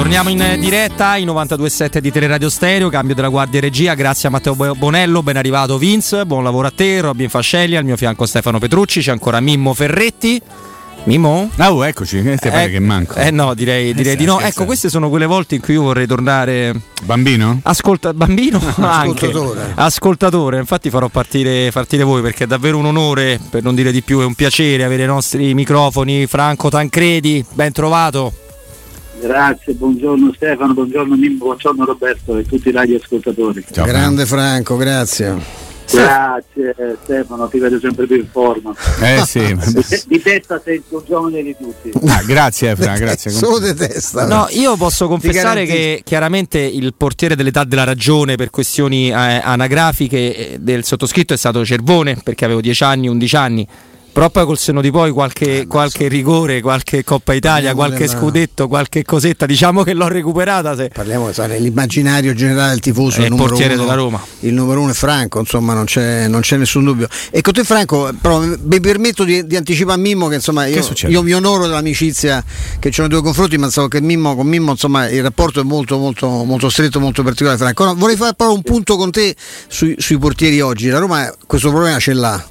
Torniamo in diretta ai 92.7 di Teleradio Stereo, cambio della guardia e regia, grazie a Matteo Bonello, ben arrivato Vince, buon lavoro a te, Robin Fascelli, al mio fianco Stefano Petrucci, c'è ancora Mimmo Ferretti. Mimmo? Ah, oh, eccoci, che eh, pare che manco. Eh no, direi, direi eh, di no. Ecco, queste sono quelle volte in cui io vorrei tornare. Bambino? Ascolta, bambino? Ascoltatore. Ascoltatore, infatti farò partire, partire voi perché è davvero un onore, per non dire di più, è un piacere avere i nostri microfoni. Franco Tancredi, ben trovato. Grazie, buongiorno Stefano, buongiorno Mimmo, buongiorno Roberto e tutti i radioascoltatori. Ciao, Grande Franco, grazie. Grazie Stefano, ti vedo sempre più in forma. Eh sì. di, di testa sei il più giovane di tutti. Ah, grazie Efra, grazie. Solo di testa. No, io posso confessare che chiaramente il portiere dell'età della ragione per questioni eh, anagrafiche eh, del sottoscritto è stato Cervone, perché avevo 10 anni, 11 anni però poi col seno di poi qualche, eh, qualche rigore, qualche Coppa Italia, Parliamo qualche della... scudetto, qualche cosetta, diciamo che l'ho recuperata. Se... Parliamo nell'immaginario generale del tifoso. È il, il portiere uno, della Roma. Il numero uno è Franco, insomma non c'è, non c'è nessun dubbio. E con te Franco, però mi permetto di, di anticipare a Mimmo che insomma io, io, mi onoro dell'amicizia che c'è nei due confronti, ma so che Mimmo, con Mimmo insomma il rapporto è molto, molto, molto stretto, molto particolare. Franco, no, vorrei fare proprio un punto con te sui, sui portieri oggi. La Roma questo problema ce l'ha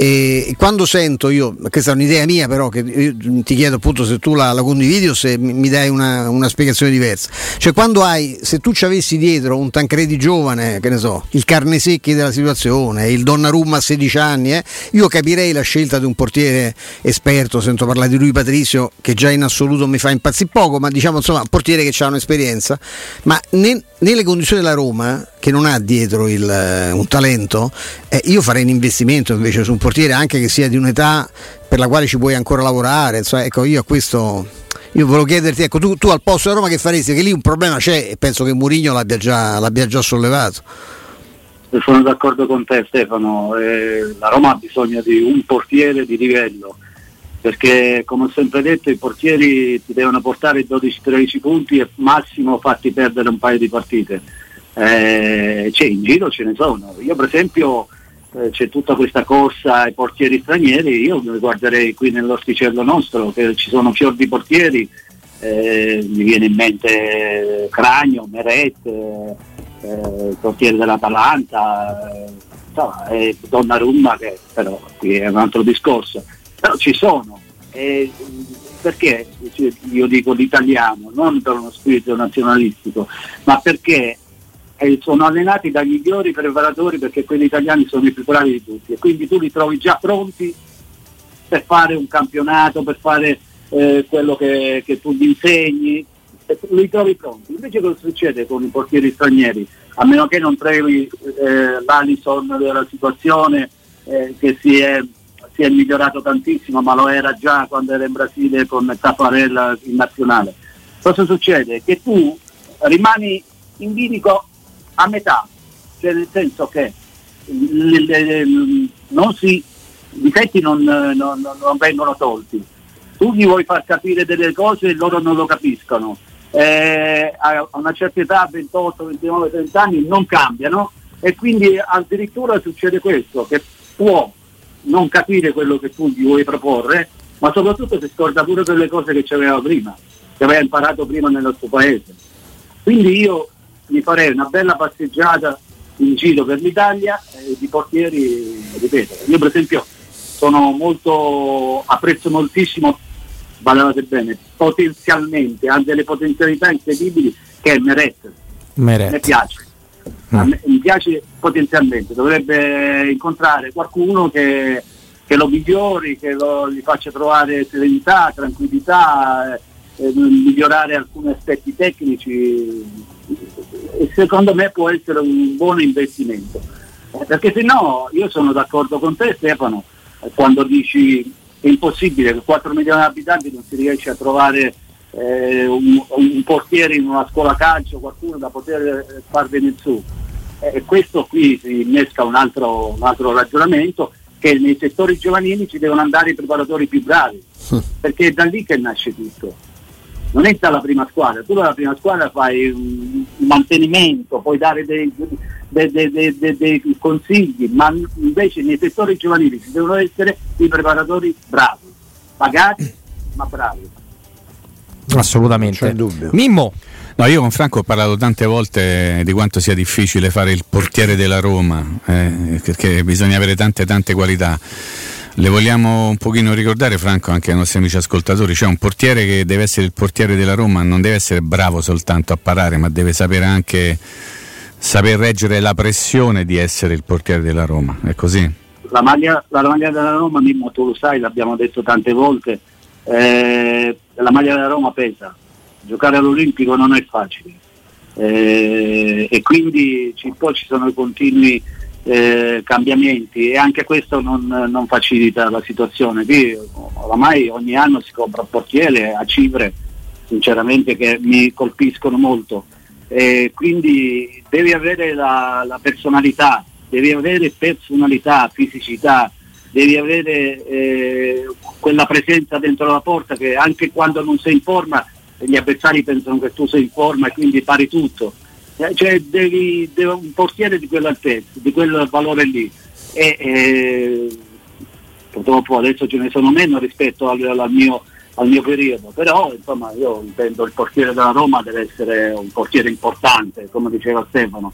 e quando sento io, questa è un'idea mia però, che ti chiedo appunto se tu la, la condividi o se mi dai una, una, spiegazione diversa. Cioè quando hai, se tu ci avessi dietro un Tancredi giovane, che ne so, il carne secchi della situazione, il Donnarumma a 16 anni, eh, io capirei la scelta di un portiere esperto, sento parlare di lui Patrizio, che già in assoluto mi fa impazzire poco, ma diciamo insomma un portiere che ha un'esperienza, ma ne, nelle condizioni della Roma, che non ha dietro il, un talento, eh, io farei un investimento invece su un portiere anche che sia di un'età per la quale ci puoi ancora lavorare. Insomma, ecco, io a questo io volevo chiederti, ecco, tu, tu, al posto della Roma che faresti? Che lì un problema c'è e penso che Murigno l'abbia già, l'abbia già sollevato. Sono d'accordo con te Stefano, eh, la Roma ha bisogno di un portiere di livello, perché come ho sempre detto i portieri ti devono portare 12-13 punti e massimo fatti perdere un paio di partite. Eh, cioè, in giro ce ne sono. Io per esempio eh, c'è tutta questa corsa ai portieri stranieri, io mi guarderei qui nell'osticello nostro, che ci sono fior di portieri, eh, mi viene in mente Cragno, Meret, eh, il portiere dell'Atalanta, eh, Donnarumma, che però qui è un altro discorso, però ci sono. Eh, perché io dico l'italiano, non per uno spirito nazionalistico, ma perché e sono allenati dai migliori preparatori perché quelli italiani sono i più bravi di tutti e quindi tu li trovi già pronti per fare un campionato, per fare eh, quello che, che, tu gli insegni, li trovi pronti. Invece cosa succede con i portieri stranieri? A meno che non trovi eh, l'Alison della situazione eh, che si è, si è, migliorato tantissimo, ma lo era già quando era in Brasile con Tafarella in nazionale. Cosa succede? Che tu rimani in bilico a metà, cioè nel senso che le, le, non si, i difetti non, non, non, vengono tolti. Tu gli vuoi far capire delle cose e loro non lo capiscono. Eh, a una certa età, 28, 29, 30 anni, non cambiano e quindi addirittura succede questo, che può non capire quello che tu gli vuoi proporre, ma soprattutto si scorda pure delle cose che aveva prima, che aveva imparato prima nel nostro paese. Quindi io mi farei una bella passeggiata in giro per l'Italia e di portieri, ripeto, io per esempio sono molto, apprezzo moltissimo, valorate bene, potenzialmente, ha delle potenzialità incredibili che è Meret. Meret. Mi piace. Me, mi piace potenzialmente, dovrebbe incontrare qualcuno che, che lo migliori, che lo, gli faccia trovare serenità, tranquillità, eh, eh, migliorare alcuni aspetti tecnici e secondo me può essere un buon investimento. Eh, perché se no, io sono d'accordo con te Stefano, eh, quando dici che è impossibile che 4 milioni di abitanti non si riesce a trovare eh, un, un, portiere in una scuola calcio, qualcuno da poter eh, far venire su. E eh, questo qui si innesca un altro, un altro ragionamento che nei settori giovanili ci devono andare i preparatori più bravi, perché è da lì che nasce tutto non è dalla prima squadra, tu dalla prima squadra fai un mantenimento, puoi dare dei, dei, dei, dei, consigli, ma invece nei settori giovanili ci devono essere i preparatori bravi, pagati ma bravi. Assolutamente. Mimmo. No, io con Franco ho parlato tante volte di quanto sia difficile fare il portiere della Roma, eh, perché bisogna avere tante tante qualità. Le vogliamo un pochino ricordare, Franco, anche ai nostri amici ascoltatori. C'è un portiere che deve essere il portiere della Roma, non deve essere bravo soltanto a parare, ma deve sapere anche saper reggere la pressione di essere il portiere della Roma. È così? La maglia, la maglia della Roma, Mimmo, tu lo sai, l'abbiamo detto tante volte. Eh, la maglia della Roma pesa. Giocare all'Olimpico non è facile. Eh, e quindi ci, poi ci sono i continui eh, cambiamenti e anche questo non, non, facilita la situazione. Qui oramai ogni anno si compra portiere a cifre sinceramente che mi colpiscono molto. Eh, quindi devi avere la, la, personalità, devi avere personalità, fisicità, devi avere eh, quella presenza dentro la porta che anche quando non sei in forma gli avversari pensano che tu sei in forma e quindi pari tutto. Eh, cioè devi, devi un portiere di quell'altezza, di quel valore lì. E, e, purtroppo adesso ce ne sono meno rispetto al, al, mio, al mio, periodo, però insomma io intendo il portiere della Roma deve essere un portiere importante, come diceva Stefano,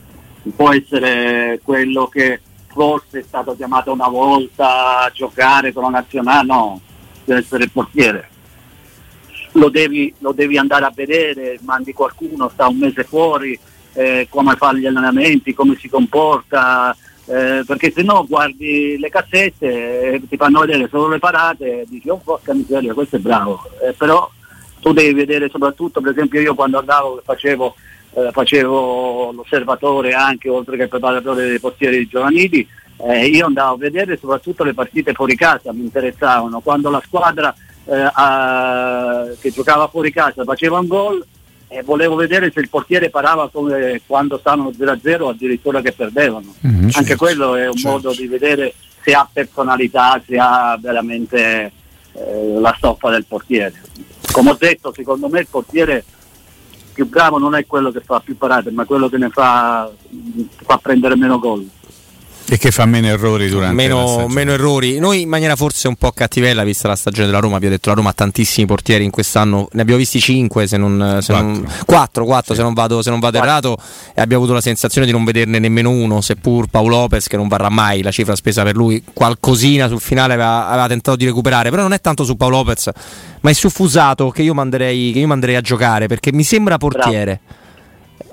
può essere quello che forse è stato chiamato una volta a giocare con la nazionale, no, deve essere il portiere. Lo devi, lo devi andare a vedere, mandi qualcuno, sta un mese fuori, eh, come fa gli allenamenti, come si comporta, eh, perché se no guardi le cassette e ti fanno vedere solo le parate e dici oh porca miseria, questo è bravo, eh, però tu devi vedere soprattutto, per esempio io quando andavo facevo, eh, facevo l'osservatore anche oltre che il preparatore dei portieri giovanili, eh, io andavo a vedere soprattutto le partite fuori casa, mi interessavano, quando la squadra eh, a, che giocava fuori casa faceva un gol e volevo vedere se il portiere parava come quando stavano 0-0 o addirittura che perdevano. Mm-hmm, Anche certo, quello è un certo. modo di vedere se ha personalità, se ha veramente eh, la stoffa del portiere. Come ho detto, secondo me il portiere più bravo non è quello che fa più parate, ma quello che ne fa, fa prendere meno gol. E che fa meno errori durante meno, meno errori. Noi in maniera forse un po' cattivella, vista la stagione della Roma, vi ho detto la Roma ha tantissimi portieri in quest'anno, ne abbiamo visti 5 se non, se 4, non, 4, 4 sì. se non vado, se non vado errato e abbiamo avuto la sensazione di non vederne nemmeno uno, seppur Paolo Lopez che non varrà mai la cifra spesa per lui, qualcosina sul finale aveva, aveva tentato di recuperare, però non è tanto su Paolo Lopez, ma è su Fusato che io manderei, che io manderei a giocare perché mi sembra portiere. Bravo.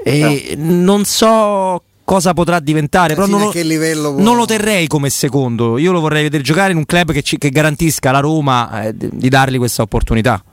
E Bravo. non so cosa potrà diventare. Però non lo, non lo, terrei come secondo. Io lo vorrei vedere giocare in un club che, ci, che garantisca alla Roma eh, di dargli questa opportunità.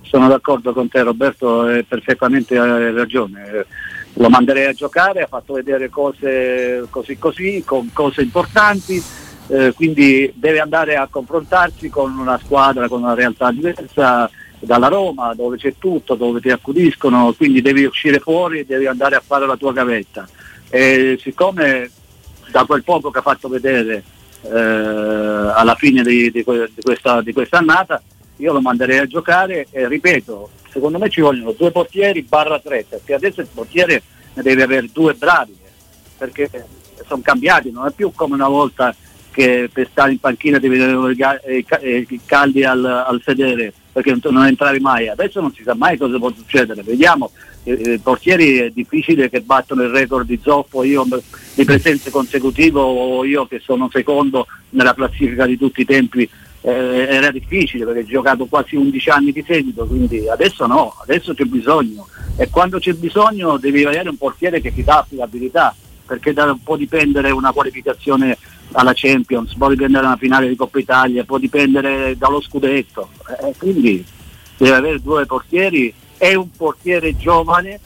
Sono d'accordo con te Roberto, hai perfettamente ragione. Lo manderei a giocare, ha fatto vedere cose così così, con cose importanti. Eh, quindi deve andare a confrontarsi con una squadra, con una realtà diversa dalla Roma, dove c'è tutto, dove ti accudiscono, quindi devi uscire fuori e devi andare a fare la tua gavetta. E siccome da quel poco che ha fatto vedere eh, alla fine di, di, questa, di quest'annata, io lo manderei a giocare e ripeto, secondo me ci vogliono due portieri barra tre, perché adesso il portiere ne deve avere due bravi, perché sono cambiati, non è più come una volta che per stare in panchina devi avere i caldi al, al sedere perché non entravi mai, adesso non si sa mai cosa può succedere, vediamo, i portieri è difficile che battono il record di Zoffo, io di presenze consecutive o io che sono secondo nella classifica di tutti i tempi eh, era difficile perché ho giocato quasi 11 anni di seguito, quindi adesso no, adesso c'è bisogno. E quando c'è bisogno devi avere un portiere che ti dà affidabilità perché da, può dipendere una qualificazione alla Champions, può dipendere una finale di Coppa Italia, può dipendere dallo scudetto, eh, quindi deve avere due portieri e un portiere giovane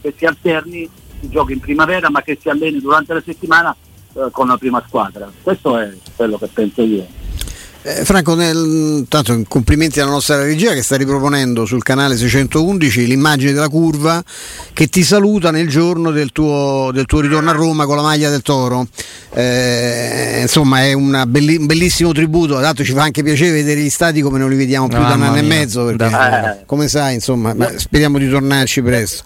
che si alterni, si giochi in primavera ma che si alleni durante la settimana eh, con la prima squadra. Questo è quello che penso io. Eh, Franco, nel, tanto complimenti alla nostra regia che sta riproponendo sul canale 611 l'immagine della curva che ti saluta nel giorno del tuo, del tuo ritorno a Roma con la maglia del Toro. Eh, insomma, è belli, un bellissimo tributo. Tanto ci fa anche piacere vedere gli stati come non li vediamo più da un anno e mezzo. Perché, come sai, insomma, speriamo di tornarci presto.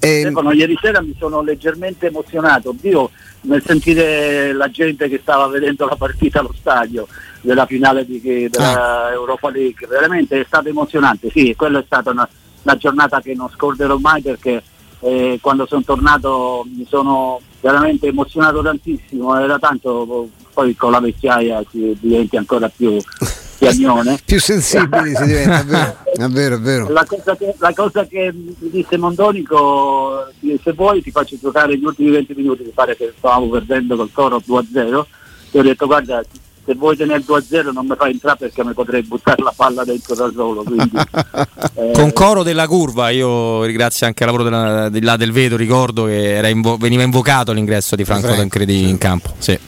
Eh, Stefano, ieri sera mi sono leggermente emozionato, Dio, nel sentire la gente che stava vedendo la partita allo stadio della finale di, della. Europa League, veramente è stato emozionante, sì, quella è stata una, una giornata che non scorderò mai perché eh, quando sono tornato mi sono veramente emozionato tantissimo, era tanto, poi con la vecchiaia si diventi ancora più piagnone. più sensibili si diventa, è vero, è vero. La, cosa che, la cosa che mi disse Mondonico, se vuoi ti faccio giocare gli ultimi 20 minuti, mi pare che stavamo perdendo col Toro 2-0, ti ho detto guarda se vuoi tenere 2-0 non mi fai entrare perché mi potrei buttare la palla dentro da solo. Quindi, eh... Con coro della curva, io ringrazio anche il lavoro della, di là del Vedo, ricordo che invo- veniva invocato l'ingresso di Franco Tancredi in campo. Sì.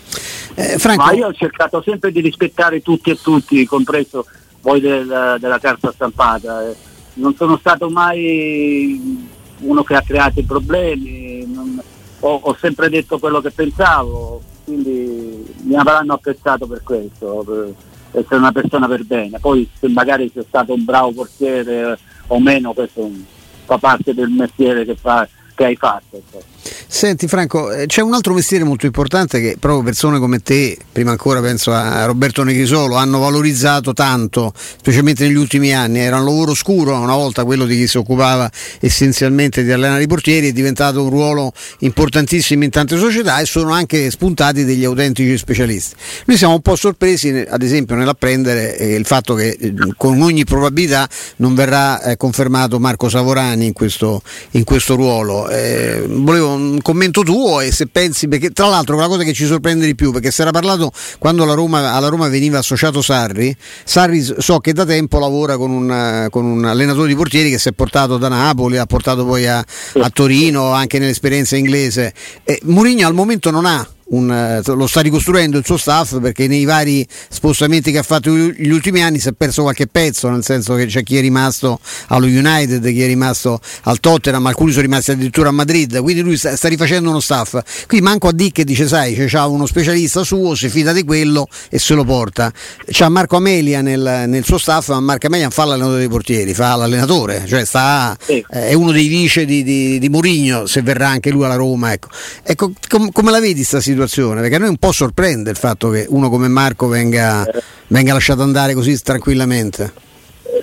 Eh, Franco... Ma io ho cercato sempre di rispettare tutti e tutti, compreso voi del, della carta stampata. Eh. Non sono stato mai uno che ha creato problemi, non, ho, ho sempre detto quello che pensavo quindi mi avranno apprezzato per questo, per essere una persona per bene. Poi se magari sei stato un bravo portiere o meno, questo fa parte del mestiere che, fa, che hai fatto. Insomma. Senti Franco, eh, c'è un altro mestiere molto importante che proprio persone come te, prima ancora penso a Roberto Negrisolo, hanno valorizzato tanto, specialmente negli ultimi anni. Era un lavoro scuro, una volta quello di chi si occupava essenzialmente di allenare i portieri, è diventato un ruolo importantissimo in tante società e sono anche spuntati degli autentici specialisti. Noi siamo un po' sorpresi, ad esempio, nell'apprendere eh, il fatto che eh, con ogni probabilità non verrà confermato Marco Savorani in questo, in questo ruolo. Eh, volevo un commento tuo e se pensi, perché tra l'altro la cosa che ci sorprende di più, perché si era parlato quando Roma, alla Roma veniva associato Sarri, Sarri so che da tempo lavora con un, con un allenatore di portieri che si è portato da Napoli, ha portato poi a, a Torino, anche nell'esperienza inglese. E Mourinho al momento non ha un, eh, lo sta ricostruendo il suo staff perché nei vari spostamenti che ha fatto gli ultimi anni si è perso qualche pezzo, nel senso che c'è chi è rimasto allo United, chi è rimasto al Tottenham, alcuni sono rimasti addirittura a Madrid, quindi lui sta, sta rifacendo uno staff. Qui manco a Dick dice sai, c'è uno specialista suo, si fida di quello e se lo porta. C'ha Marco Amelia nel, nel suo staff, ma Marco Amelia fa l'allenatore dei portieri, fa l'allenatore, cioè sta, eh, è uno dei vice di, di, di Mourinho, se verrà anche lui alla Roma. Ecco, ecco com, come la vedi questa situazione? Situazione? Perché a noi un po' sorprende il fatto che uno come Marco venga, venga lasciato andare così tranquillamente.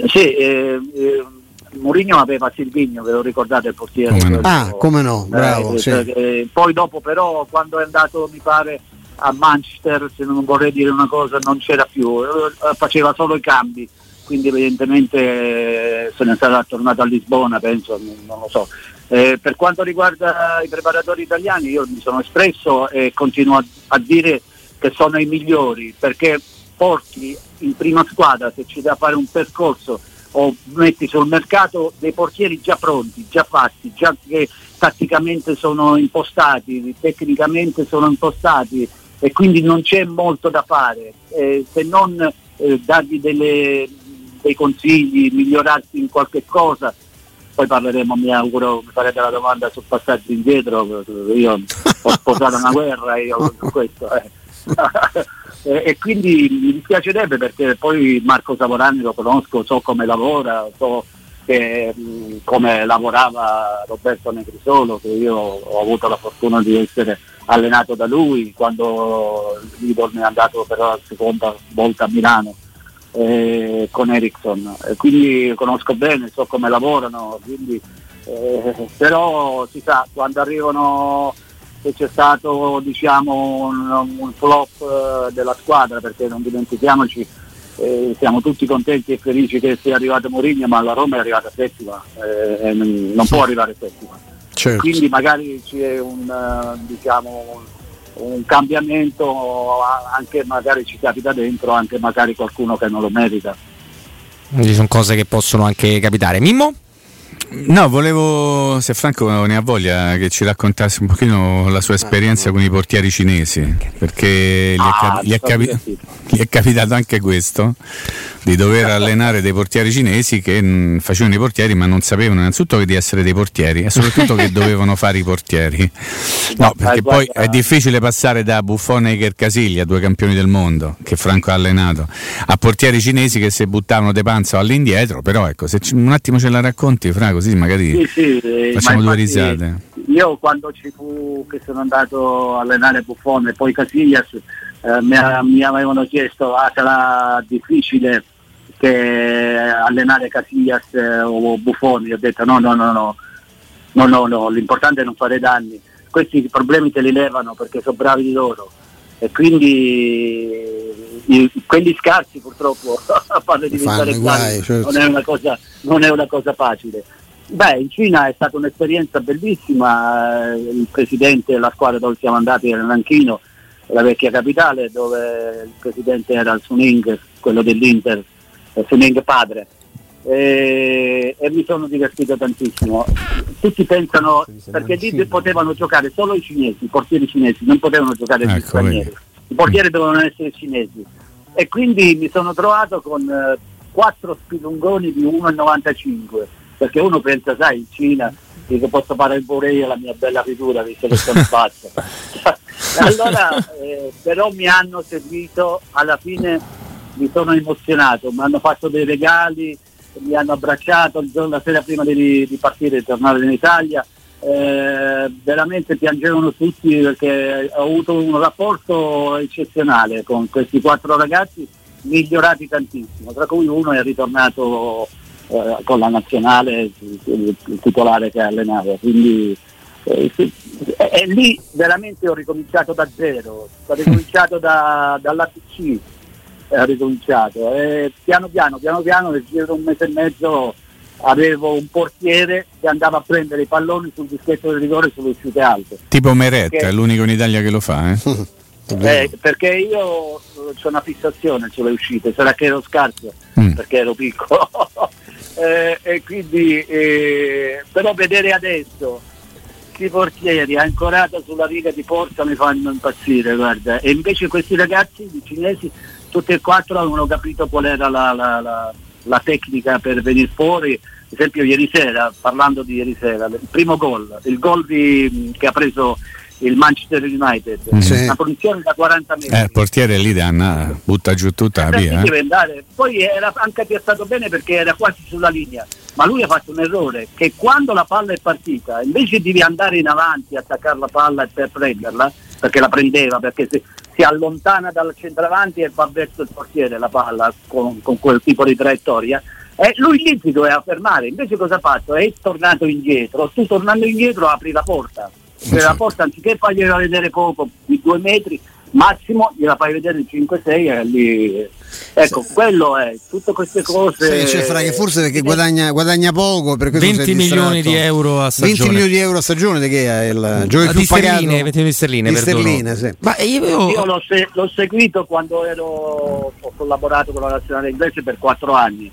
Sì, eh, eh, Mourinho aveva Silvigno, ve lo ricordate il portiere? Come no. Ah, come no, bravo. Eh, sì. eh, poi dopo però quando è andato mi pare a Manchester, se non vorrei dire una cosa, non c'era più, eh, faceva solo i cambi quindi evidentemente eh, se ne sarà tornato a Lisbona, penso, non lo so. Eh, per quanto riguarda i preparatori italiani io mi sono espresso e continuo a, a dire che sono i migliori perché porti in prima squadra se ci da fare un percorso o metti sul mercato dei portieri già pronti, già fatti, già che tatticamente sono impostati, tecnicamente sono impostati e quindi non c'è molto da fare. Eh, se non eh, dargli delle, dei consigli, migliorarsi in qualche cosa poi parleremo, mi auguro, mi farete la domanda sul passaggio indietro, io ho sposato una guerra io su questo. Eh. e, e, quindi mi dispiacerebbe perché poi Marco Savorani lo conosco, so come lavora, so che, mh, come lavorava Roberto Negrisolo, che io ho avuto la fortuna di essere allenato da lui quando Livorno è andato per la seconda volta a Milano eh, con Ericsson, eh, quindi conosco bene, so come lavorano, quindi, eh, però si sa, quando arrivano se c'è stato diciamo, un, un flop eh, della squadra, perché non dimentichiamoci, eh, siamo tutti contenti e felici che sia arrivato Mourinho, ma la Roma è arrivata settima, eh, non può arrivare settima. Certo. Quindi magari c'è un, diciamo, un cambiamento anche magari ci capita dentro, anche magari qualcuno che non lo merita. Quindi sono cose che possono anche capitare. Mimmo? No, volevo, se Franco ne ha voglia, che ci raccontasse un pochino la sua esperienza con i portieri cinesi, perché gli, ah, è, gli, è capi- gli, è, capitato anche questo, di dover allenare dei portieri cinesi che mh, facevano i portieri ma non sapevano innanzitutto che di essere dei portieri e soprattutto che dovevano fare i portieri. No, perché poi è difficile passare da Buffone e Chercasiglia, due campioni del mondo, che Franco ha allenato, a portieri cinesi che si buttavano de panza all'indietro, però ecco, se un attimo ce la racconti Franco così magari sì, sì, facciamo due risate. Io quando ci fu che sono andato a allenare Buffon e poi Casillas eh, mi, mi, avevano chiesto ah, sarà difficile che allenare Casillas eh, o Buffon, io ho detto no no no no no no, no l'importante è non fare danni, questi problemi te li levano perché sono bravi di loro e quindi i, quelli scarsi purtroppo fanno diventare guai, certo. non, è cosa, non, è una cosa, facile. Beh, in Cina è stata un'esperienza bellissima, eh, il presidente della squadra dove siamo andati era Nanchino, la vecchia capitale, dove il presidente era il Suning, quello dell'Inter, il Suning padre. E, e, mi sono divertito tantissimo. Tutti pensano perché lì potevano giocare solo i cinesi, i portieri cinesi, non potevano giocare gli ecco, stranieri. I portieri dovevano essere cinesi. E quindi mi sono trovato con eh, quattro spilungoni di 1,95 perché uno pensa, sai, in Cina che posso fare pure io la mia bella figura visto che sono pazzo. allora, eh, però mi hanno seguito, alla fine mi sono emozionato, mi hanno fatto dei regali, mi hanno abbracciato il giorno, la sera prima di, di partire e tornare in Italia. Eh, veramente piangevano tutti perché ho avuto un rapporto eccezionale con questi quattro ragazzi migliorati tantissimo, tra cui uno è ritornato eh, con la nazionale, il, il titolare che allenava, quindi eh, e lì veramente ho ricominciato da zero, ho ricominciato da, dall'APC, ho ricominciato e piano piano, piano piano nel giro di un mese e mezzo avevo un portiere che andava a prendere i palloni sul dischetto del rigore sulle uscite alte. Tipo Meret, è l'unico in Italia che lo fa. Eh? eh, perché io ho una fissazione sulle uscite, sarà che ero scarso mm. perché ero piccolo. eh, e quindi, eh, però vedere adesso i portieri ancorati sulla riga di porta mi fanno impazzire, guarda. E invece questi ragazzi, i cinesi, tutti e quattro avevano capito qual era la, la, la, la tecnica per venire fuori. Ad esempio ieri sera, parlando di ieri sera, il primo gol, il gol di, che ha preso il Manchester United, mm. sì. una punizione da 40 metri. Eh, il portiere lì danna, butta giù tutta la via. Eh. Poi era anche piazzato bene perché era quasi sulla linea, ma lui ha fatto un errore che quando la palla è partita, invece di andare in avanti, attaccare la palla e per prenderla, perché la prendeva, perché si, si allontana dal centravanti e va verso il portiere la palla con, con quel tipo di traiettoria, eh, lui lì si doveva fermare, invece cosa ha fatto? È tornato indietro, tu tornando indietro apri la porta per la porta anziché fargliela vedere poco di due metri massimo gliela fai vedere in 5-6 e lì ecco sì. quello è tutte queste cose sì, cioè, fra che forse perché guadagna, guadagna poco per 20 milioni di euro a stagione. 20 milioni di euro a stagione di che è il gioco più pagato? 20 milioni di sterline, di sterline sì. Ma io, io l'ho, se- l'ho, seguito quando ero ho collaborato con la nazionale inglese per 4 anni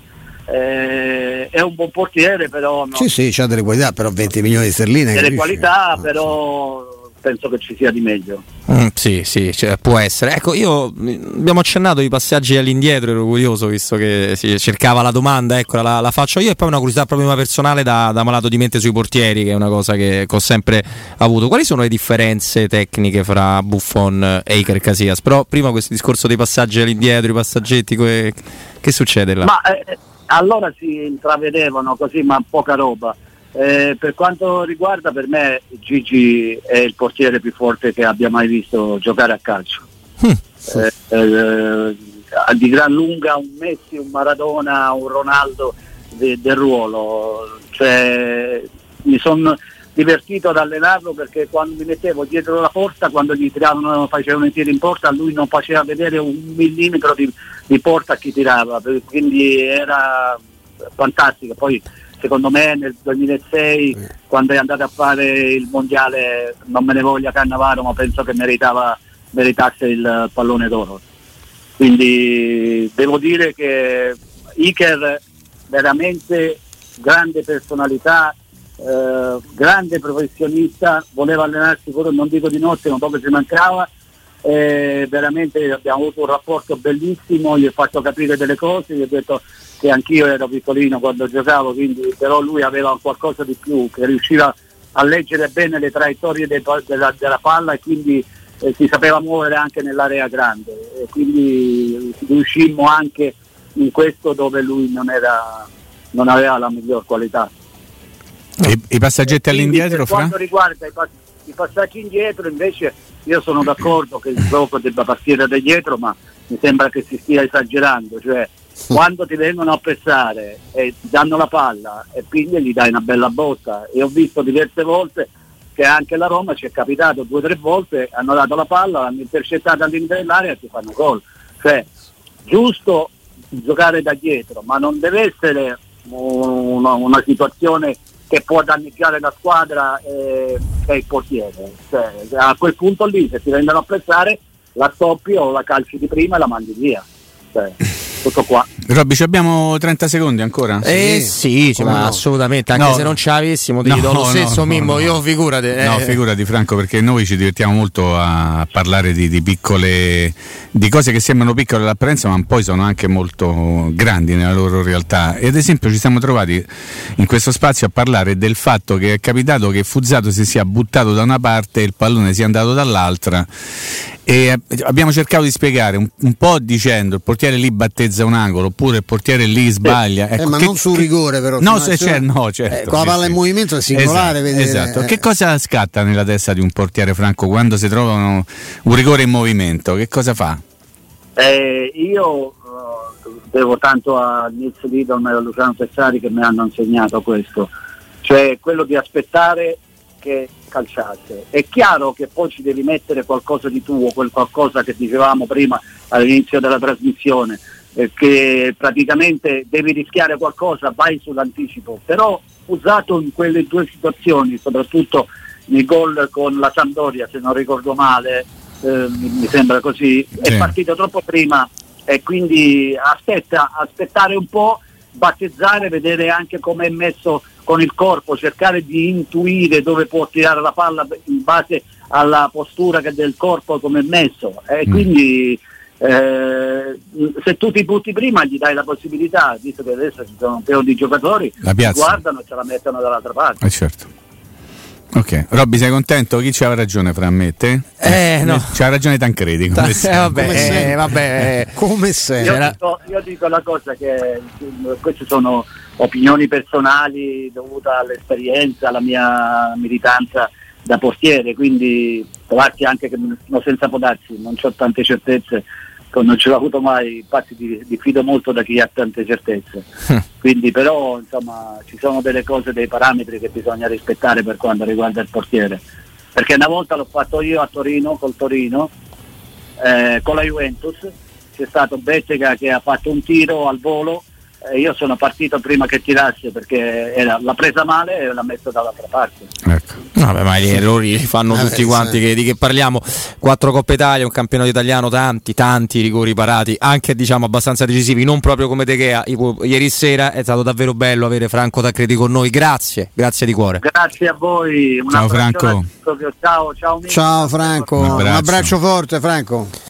eh, è un buon portiere però no. sì sì ha delle qualità però 20 milioni di sterline delle qualità no, però penso che ci sia di meglio. Mm, sì sì cioè, può essere. Ecco io abbiamo accennato i passaggi all'indietro ero curioso visto che si cercava la domanda ecco la, la, faccio io e poi una curiosità proprio personale da, da, malato di mente sui portieri che è una cosa che, che, ho sempre avuto. Quali sono le differenze tecniche fra Buffon e Iker Casillas? Però prima questo discorso dei passaggi all'indietro i passaggetti que, che succede là? Ma, eh, allora si intravedevano così ma poca roba. Eh, per quanto riguarda per me Gigi è il portiere più forte che abbia mai visto giocare a calcio. Hm. Eh, eh, di gran lunga un Messi, un Maradona, un Ronaldo de, del ruolo. Cioè, mi sono divertito ad allenarlo perché quando mi mettevo dietro la porta, quando gli tiravano, facevano i tiri in porta, lui non faceva vedere un millimetro di, di porta a chi tirava, quindi era fantastico. Poi secondo me nel 2006 quando è andato a fare il mondiale non me ne voglia Cannavaro ma penso che meritava, meritasse il pallone d'oro. Quindi devo dire che Iker veramente grande personalità eh, grande professionista, voleva allenarsi pure, non dico di notte, ma proprio ci mancava. Eh, veramente abbiamo avuto un rapporto bellissimo, gli ho fatto capire delle cose, gli ho detto che anch'io ero piccolino quando giocavo, quindi, però lui aveva qualcosa di più, che riusciva a leggere bene le traiettorie de, della, della, palla e quindi eh, si sapeva muovere anche nell'area grande e quindi riuscimmo anche in questo dove lui non, era, non aveva la miglior qualità. E i passaggetti all'indietro? Per quanto riguarda i, pass- i, passaggi indietro, invece, io sono d'accordo che il gioco debba partire da dietro, ma mi sembra che si stia esagerando. Cioè, quando ti vengono a pressare e ti danno la palla e quindi gli dai una bella botta. E ho visto diverse volte che anche la Roma ci è capitato due o tre volte, hanno dato la palla, l'hanno intercettata all'interno dell'area e ti fanno gol. Cioè, giusto giocare da dietro, ma non deve essere una, una situazione che può danneggiare la squadra e, e il portiere. Cioè, a quel punto lì se ti vengono a pressare la stoppi o la calci di prima e la mandi via. Cioè, tutto qua. Robby, abbiamo 30 secondi ancora? Eh sì, sì ma no. assolutamente, anche no. se non ce l'avessimo ti no, do lo stesso Mimmo, io figurati. Eh. No, figurati Franco, perché noi ci divertiamo molto a parlare di, di, piccole, di cose che sembrano piccole all'apparenza, ma poi sono anche molto grandi nella loro realtà. E ad esempio ci siamo trovati in questo spazio a parlare del fatto che è capitato che Fuzzato si sia buttato da una parte e il pallone sia andato dall'altra e abbiamo cercato di spiegare un, un, po' dicendo il portiere lì battezza un angolo oppure il portiere lì sbaglia. Eh, ecco, ma che, non su rigore però. No, se c'è, no certo. Eh, con la palla sì, in movimento è singolare. Esatto, esatto. Che cosa scatta nella testa di un portiere franco quando si trova uno, un rigore in movimento? Che cosa fa? Eh, io uh, devo tanto a Nils Lidon e a Luciano Tessari che mi hanno insegnato questo, cioè quello di aspettare che calciate. È chiaro che poi ci devi mettere qualcosa di tuo, quel qualcosa che dicevamo prima all'inizio della trasmissione, eh, che praticamente devi rischiare qualcosa, vai sull'anticipo, però usato in quelle due situazioni, soprattutto nei gol con la Sampdoria, se non ricordo male, eh, mi sembra così, sì. è partito troppo prima e quindi aspetta, aspettare un po', battezzare, vedere anche come è messo con il corpo, cercare di intuire dove può tirare la palla in base alla postura del corpo come è messo. E mm. quindi eh, se tu ti butti prima gli dai la possibilità, visto che adesso ci sono un paio di giocatori, che guardano e ce la mettono dall'altra parte. Eh certo. Ok, Robby sei contento? Chi c'aveva ragione fra me e te? Eh, no. C'ha ragione Tancredi. Come eh, vabbè, come eh, vabbè. come sempre. Io dico, io dico la cosa che queste sono opinioni personali dovute all'esperienza, alla mia militanza da portiere, quindi può darsi anche che no, senza podarsi, non ho tante certezze, non ce l'ho avuto mai, infatti diffido molto da chi ha tante certezze. Hm. quindi però insomma ci sono delle cose, dei parametri che bisogna rispettare per quanto riguarda il portiere. Perché una volta l'ho fatto io a Torino, col Torino, eh, con la Juventus, c'è stato Bettega che ha fatto un tiro al volo e io sono partito prima che tirasse perché era, l'ha presa male e l'ha messa dall'altra parte. Ecco. Vabbè, ma gli errori li fanno eh, tutti quanti. Che, di che parliamo? Quattro Coppe Italia, un campionato italiano, tanti, tanti rigori parati, anche diciamo abbastanza decisivi, non proprio come De Gea. Ieri sera è stato davvero bello avere Franco Taccredi con noi. Grazie, grazie di cuore. Grazie a voi. ciao Franco. Ciao, ciao, ciao Franco. Un abbraccio. un abbraccio forte, Franco.